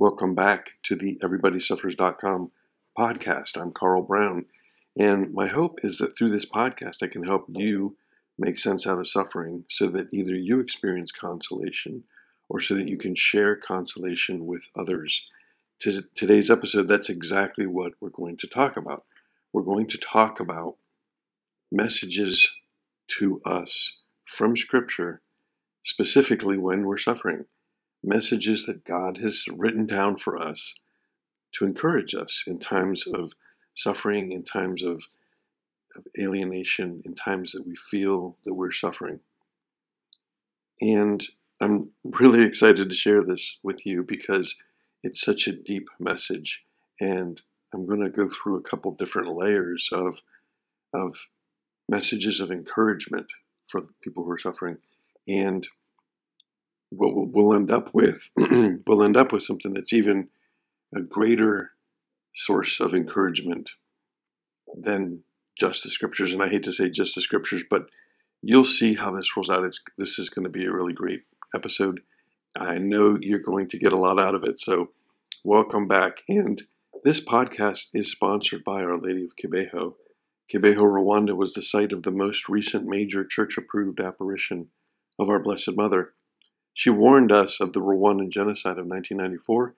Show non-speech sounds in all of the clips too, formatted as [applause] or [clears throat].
Welcome back to the EverybodySuffers.com podcast. I'm Carl Brown, and my hope is that through this podcast, I can help you make sense out of suffering so that either you experience consolation or so that you can share consolation with others. To today's episode, that's exactly what we're going to talk about. We're going to talk about messages to us from Scripture, specifically when we're suffering. Messages that God has written down for us to encourage us in times of suffering, in times of, of alienation, in times that we feel that we're suffering. And I'm really [laughs] excited to share this with you because it's such a deep message. And I'm going to go through a couple different layers of, of messages of encouragement for people who are suffering. And what we'll end up with, [clears throat] we'll end up with something that's even a greater source of encouragement than just the scriptures. And I hate to say just the scriptures, but you'll see how this rolls out. It's, this is going to be a really great episode. I know you're going to get a lot out of it. So, welcome back. And this podcast is sponsored by Our Lady of Kibeho. Kibeho, Rwanda was the site of the most recent major church approved apparition of our Blessed Mother. She warned us of the Rwandan genocide of 1994,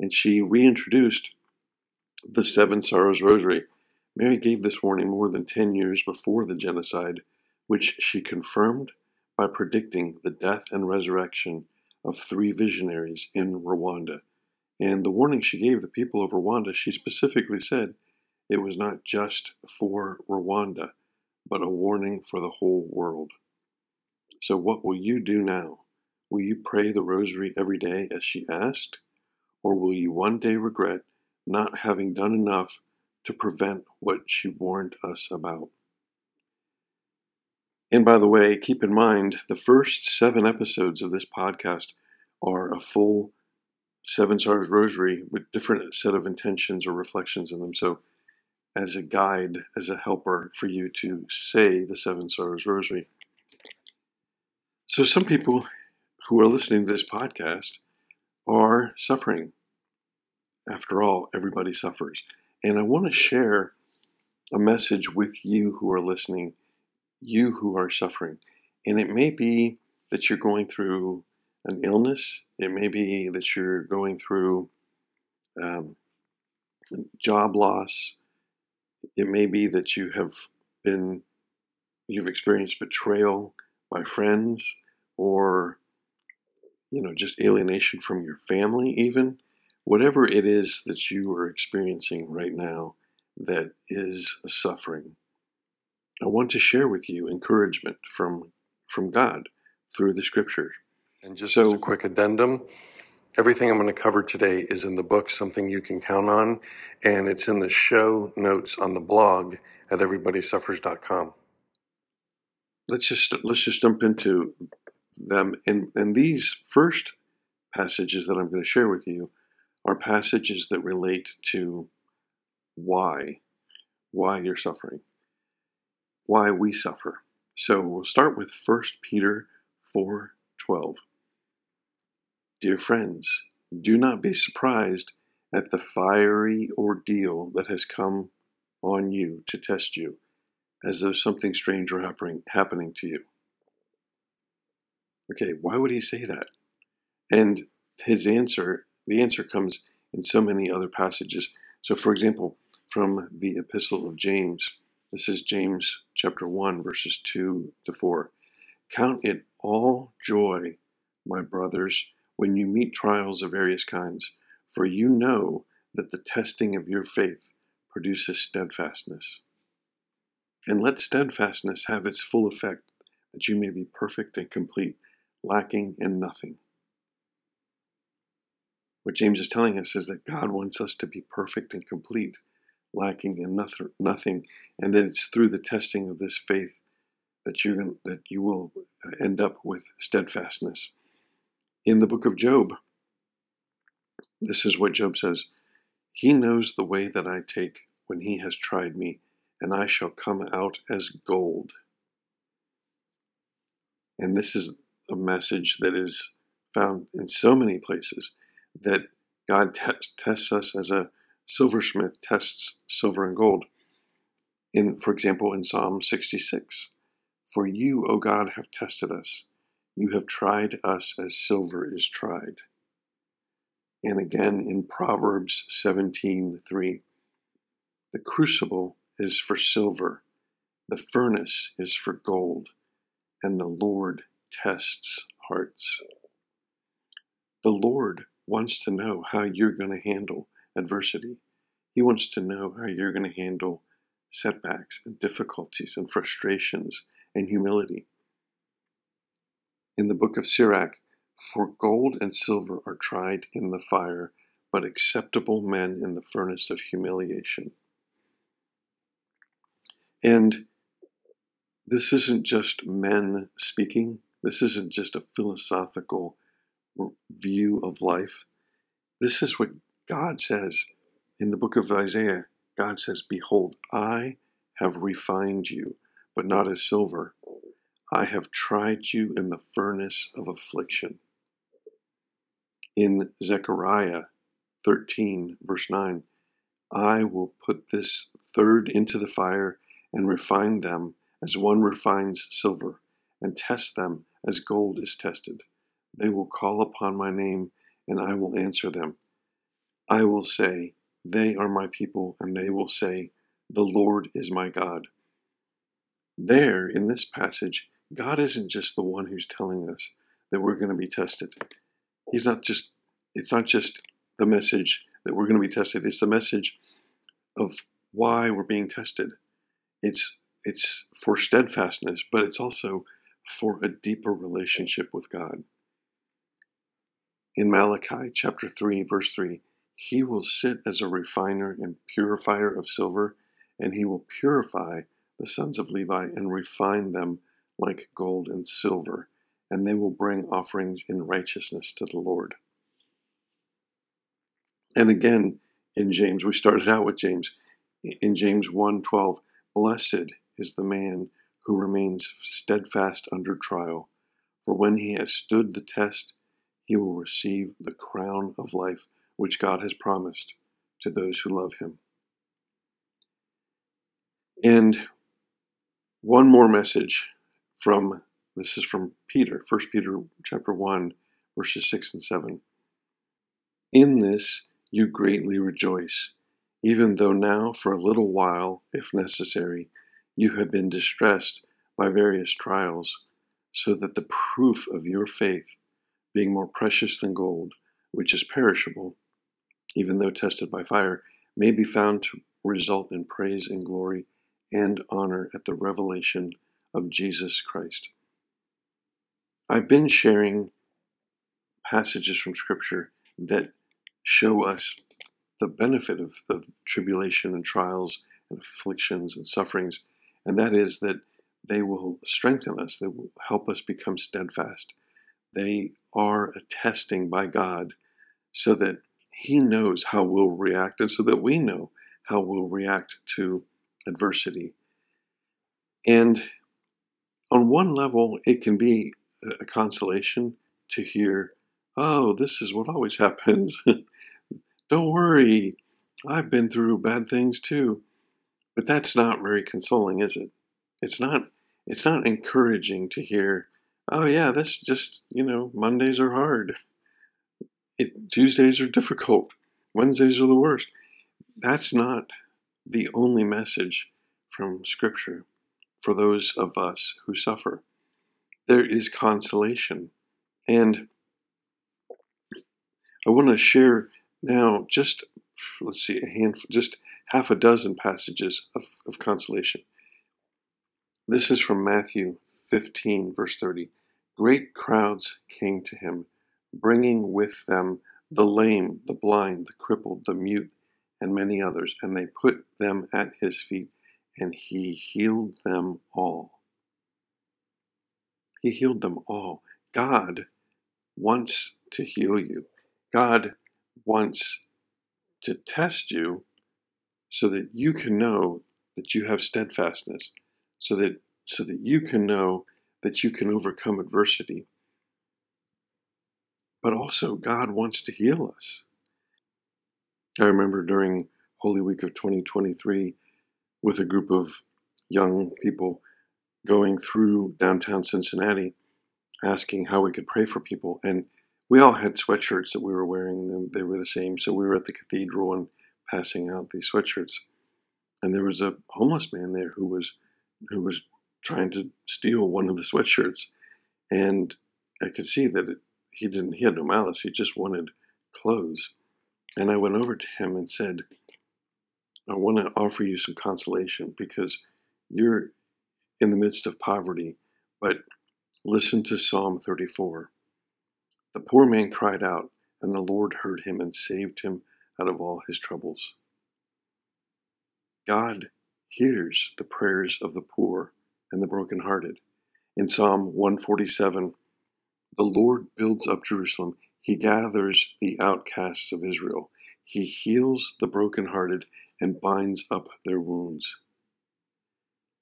and she reintroduced the Seven Sorrows Rosary. Mary gave this warning more than 10 years before the genocide, which she confirmed by predicting the death and resurrection of three visionaries in Rwanda. And the warning she gave the people of Rwanda, she specifically said it was not just for Rwanda, but a warning for the whole world. So, what will you do now? Will you pray the rosary every day as she asked? Or will you one day regret not having done enough to prevent what she warned us about? And by the way, keep in mind the first seven episodes of this podcast are a full Seven Sorrows Rosary with different set of intentions or reflections in them. So, as a guide, as a helper for you to say the Seven Sorrows Rosary. So, some people who are listening to this podcast are suffering. After all, everybody suffers. And I want to share a message with you who are listening, you who are suffering. And it may be that you're going through an illness, it may be that you're going through um, job loss, it may be that you have been, you've experienced betrayal by friends or you know, just alienation from your family, even whatever it is that you are experiencing right now that is a suffering. I want to share with you encouragement from from God through the scriptures. And just so, as a quick addendum, everything I'm going to cover today is in the book, something you can count on, and it's in the show notes on the blog at everybodysuffers.com. Let's just let's just jump into them. And, and these first passages that I'm going to share with you are passages that relate to why, why you're suffering, why we suffer. So we'll start with 1 Peter 4:12. Dear friends, do not be surprised at the fiery ordeal that has come on you to test you, as though something strange were happening, happening to you. Okay, why would he say that? And his answer, the answer comes in so many other passages. So, for example, from the Epistle of James, this is James chapter 1, verses 2 to 4. Count it all joy, my brothers, when you meet trials of various kinds, for you know that the testing of your faith produces steadfastness. And let steadfastness have its full effect, that you may be perfect and complete, lacking in nothing. What James is telling us is that God wants us to be perfect and complete, lacking in nothing, and that it's through the testing of this faith that you that you will end up with steadfastness. In the book of Job, this is what Job says: He knows the way that I take when he has tried me, and I shall come out as gold. And this is a message that is found in so many places that God tests, tests us as a silversmith tests silver and gold. In, for example, in Psalm 66, For you, O God, have tested us. You have tried us as silver is tried. And again in Proverbs 17:3, The crucible is for silver, the furnace is for gold, and the Lord tests hearts. The Lord wants to know how you're going to handle adversity. He wants to know how you're going to handle setbacks and difficulties and frustrations and humility. In the book of Sirach, for gold and silver are tried in the fire, but acceptable men in the furnace of humiliation. And this isn't just men speaking, this isn't just a philosophical view of life. This is what God says in the book of Isaiah. God says, Behold, I have refined you, but not as silver. I have tried you in the furnace of affliction. In Zechariah 13, verse 9, I will put this third into the fire and refine them as one refines silver, and test them as gold is tested. They will call upon my name, and I will answer them. I will say, They are my people, and they will say, The Lord is my God. There, in this passage, God isn't just the one who's telling us that we're going to be tested. He's not just, it's not just the message that we're going to be tested, it's the message of why we're being tested. It's, it's for steadfastness, but it's also for a deeper relationship with God in Malachi chapter 3, verse 3 He will sit as a refiner and purifier of silver, and he will purify the sons of Levi and refine them like gold and silver, and they will bring offerings in righteousness to the Lord. And again in James, we started out with James. In James 1:12, blessed is the man who remains steadfast under trial, for when he has stood the test, he will receive the crown of life which God has promised to those who love him. And one more message from this is from Peter, 1 Peter chapter 1, verses 6 and 7. In this you greatly rejoice, even though now for a little while, if necessary, you have been distressed by various trials, so that the proof of your faith being more precious than gold, which is perishable, even though tested by fire, may be found to result in praise and glory and honor at the revelation of Jesus Christ. I've been sharing passages from Scripture that show us the benefit of, tribulation and trials and afflictions and sufferings, and that is that they will strengthen us, they will help us become steadfast. They are a testing by God so that He knows how we'll react and so that we know how we'll react to adversity. And on one level, it can be a consolation to hear, oh, this is what always [laughs] happens. Don't worry, I've been through bad things too. But that's not very consoling, is it? It's not it's not encouraging to hear oh yeah, that's just, you know, Mondays are hard. It, Tuesdays are difficult. Wednesdays are the worst. That's not the only message from Scripture for those of us who suffer. There is consolation. And I want to share now just, let's see, a handful, just half a dozen passages of, of consolation. This is from Matthew 15, verse 30. Great crowds came to him, bringing with them the lame, the blind, the crippled, the mute, and many others, and they put them at his feet, and he healed them all. He healed them all. God wants to heal you. God wants to test you so that you can know that you have steadfastness, so that so that you can know that you can overcome adversity. But also, God wants to heal us. I remember during Holy Week of 2023 with a group of young people going through downtown Cincinnati asking how we could pray for people. And we all had sweatshirts that we were wearing, and they were the same. So we were at the cathedral and passing out these sweatshirts. And there was a homeless man there who was who was trying to steal one of the sweatshirts. And I could see that it, he didn't he had no malice, he just wanted clothes. And I went over to him and said, I want to offer you some consolation because you're in the midst of poverty, but listen to Psalm 34. The poor man cried out, and the Lord heard him and saved him out of all his troubles. God hears the prayers of the poor and the brokenhearted. In Psalm 147, the Lord builds up Jerusalem. He gathers the outcasts of Israel. He heals the brokenhearted and binds up their wounds.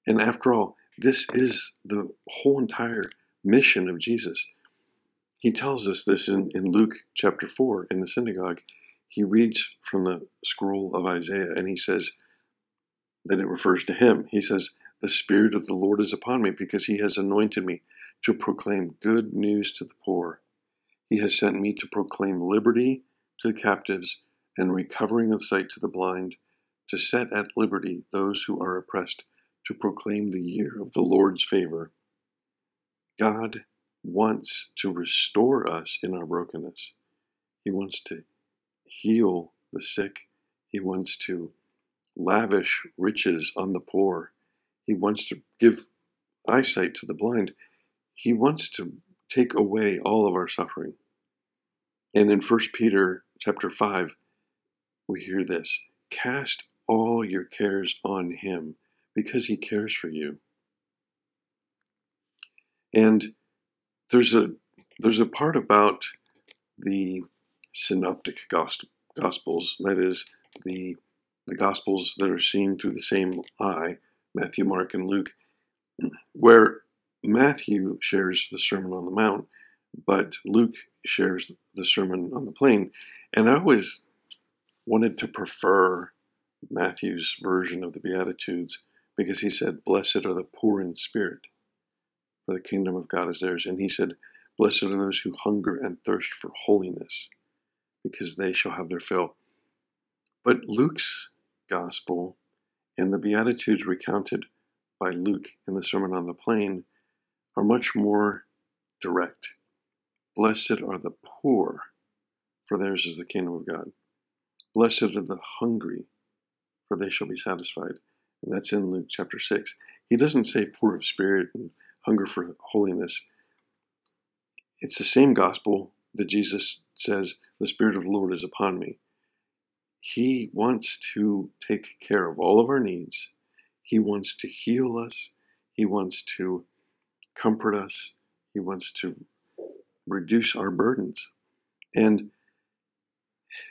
And after all, this is the whole entire mission of Jesus. He tells us this in, in Luke chapter 4 in the synagogue. He reads from the scroll of Isaiah and he says that it refers to him. He says, The Spirit of the Lord is upon me because he has anointed me to proclaim good news to the poor. He has sent me to proclaim liberty to the captives and recovering of sight to the blind, to set at liberty those who are oppressed, to proclaim the year of the Lord's favor. God wants to restore us in our brokenness. He wants to heal the sick. He wants to lavish riches on the poor. He wants to give eyesight to the blind. He wants to take away all of our suffering. And in 1 Peter chapter 5, we hear this Cast all your cares on him because he cares for you. And there's a there's a part about the synoptic gospels, that is the the gospels that are seen through the same eye, Matthew, Mark, and Luke, where Matthew shares the Sermon on the Mount, but Luke shares the Sermon on the Plain. And I always wanted to prefer Matthew's version of the Beatitudes because he said, Blessed are the poor in spirit, for the kingdom of God is theirs. And he said, Blessed are those who hunger and thirst for holiness, because they shall have their fill. But Luke's gospel and the Beatitudes recounted by Luke in the Sermon on the Plain are much more direct. Blessed are the poor, for theirs is the kingdom of God. Blessed are the hungry, for they shall be satisfied. And that's in Luke chapter 6. He doesn't say poor of spirit and hunger for holiness. It's the same gospel that Jesus says, The Spirit of the Lord is upon me. He wants to take care of all of our needs. He wants to heal us. He wants to comfort us. He wants to reduce our burdens. And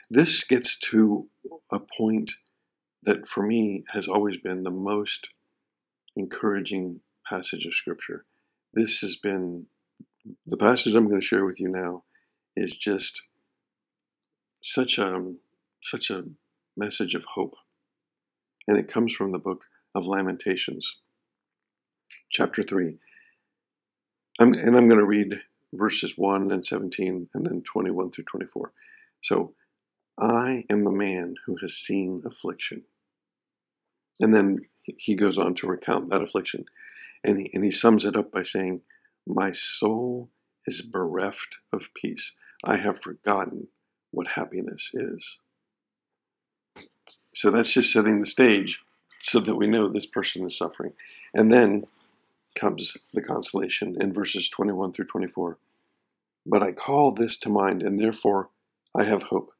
this gets to a point that for me has always been the most encouraging passage of Scripture. This has been the passage I'm going to share with you now is just such a such a message of hope, and it comes from the book of Lamentations, chapter three. I'm, and I'm going to read verses 1 and 17 and then 21 through 24. So, I am the man who has seen affliction. And then he goes on to recount that affliction. And he, and he sums it up by saying, My soul is bereft of peace. I have forgotten what happiness is. So that's just setting the stage so that we know this person is suffering. And then comes the consolation in verses 21 through 24. But I call this to mind, and therefore I have hope.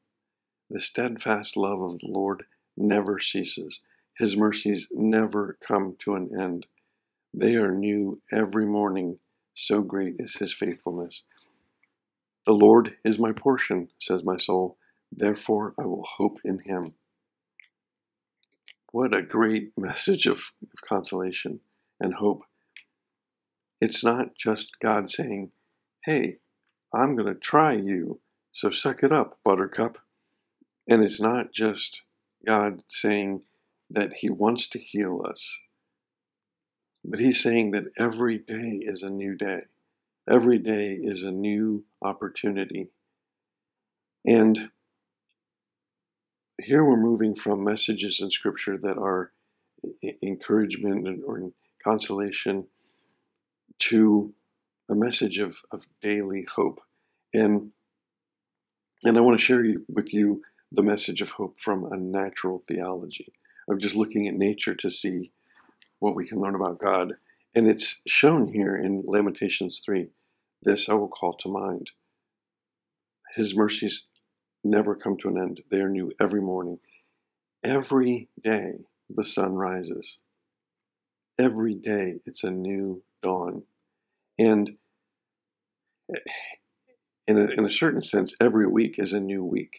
The steadfast love of the Lord never ceases, His mercies never come to an end. They are new every morning, so great is His faithfulness. The Lord is my portion, says my soul, therefore I will hope in Him. What a great [laughs] message of, of consolation and hope it's not just God saying, hey, I'm going to try you, so suck it up, buttercup. And it's not just God saying that He wants to heal us, but He's saying that every day is a new day. Every day is a new opportunity. And here we're moving from messages in Scripture that are encouragement or consolation to a message of, of daily hope. And and I want to share with you the message of hope from a natural theology of just looking at nature to see what we can learn about God. And it's shown here in Lamentations 3. This I will call to mind. His mercies never come to an end, they are new every morning. Every day the sun rises. Every day it's a new dawn. And eh, in a, in a certain sense, every week is a new week.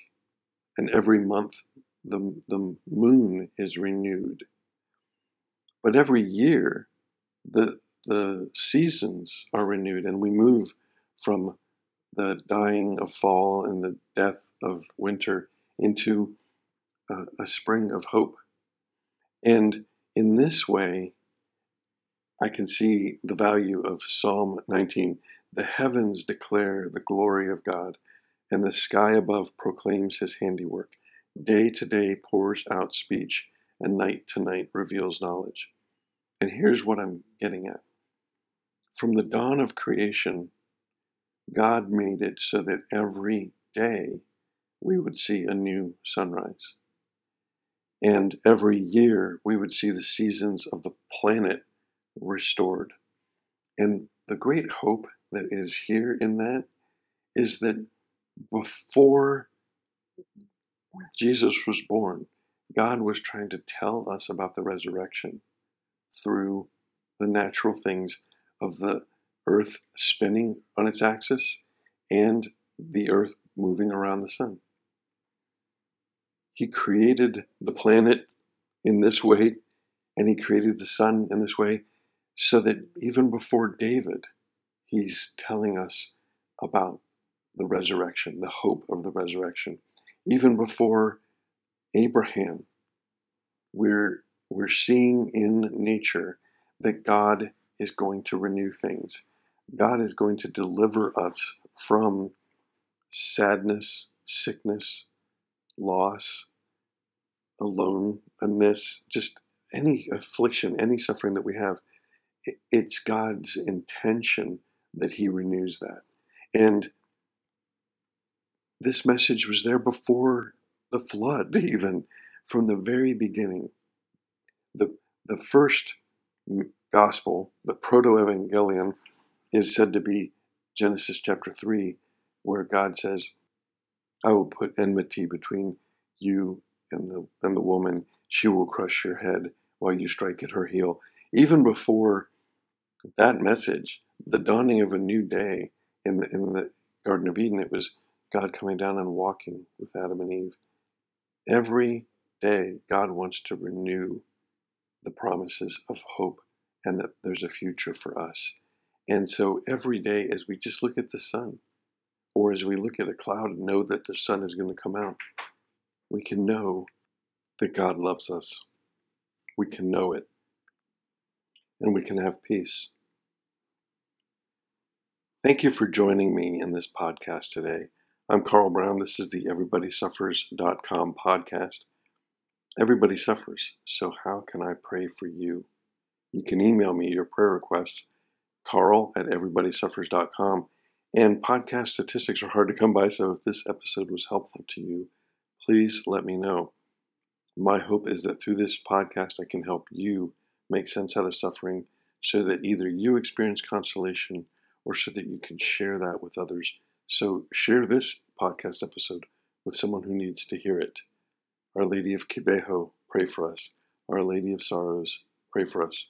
And every month the, the moon is renewed. But every year the, the seasons are renewed and we move from the dying of fall and the death of winter into a, spring of hope. And in this way, I can see the value of Psalm 19. The heavens declare the glory of God, and the sky above proclaims his handiwork. Day to day pours out speech, and night to night reveals knowledge. And here's what I'm getting at. From the dawn of creation, God made it so that every day we would see a new sunrise. And every year we would see the seasons of the planet restored. And the great hope that is here in that is that before Jesus was born, God was trying to tell us about the resurrection through the natural things of the earth spinning on its axis and the earth moving around the sun. He created the planet in this way, and he created the sun in this way, so that even before David, he's telling us about the resurrection, the hope of the resurrection. Even before Abraham, we're, we're seeing in nature that God is going to renew things. God is going to deliver us from sadness, sickness, loss, aloneness, just any affliction, any suffering that we have, it's God's intention that He renews that. And this message was there before the flood, [laughs] even from the very beginning. The, the first gospel, the proto evangelion, is said to be Genesis chapter 3, where God says, I will put enmity between you and the, and the woman. She will crush your head while you strike at her heel. Even before that message, the dawning of a new day in the, in the Garden of Eden, it was God coming down and walking with Adam and Eve. Every day, God wants to renew the promises of hope and that there's a future for us. And so every day, as we just look at the sun, or as we look at a cloud and know that the sun is going to come out, we can know that God loves us. We can know it. And we can have peace. Thank you for joining me in this podcast today. I'm Carl Brown. This is the EverybodySuffers.com podcast. Everybody suffers, so how can I pray for you? You can email me your prayer requests, carl at everybodysuffers.com. And podcast statistics are hard to come by, so if this episode was helpful to you, please let me know. My hope is that through this podcast, I can help you make sense out of suffering so that either you experience consolation or so that you can share that with others. So, share this podcast episode with someone who needs to hear it. Our Lady of Kibeho, pray for us. Our Lady of Sorrows, pray for us.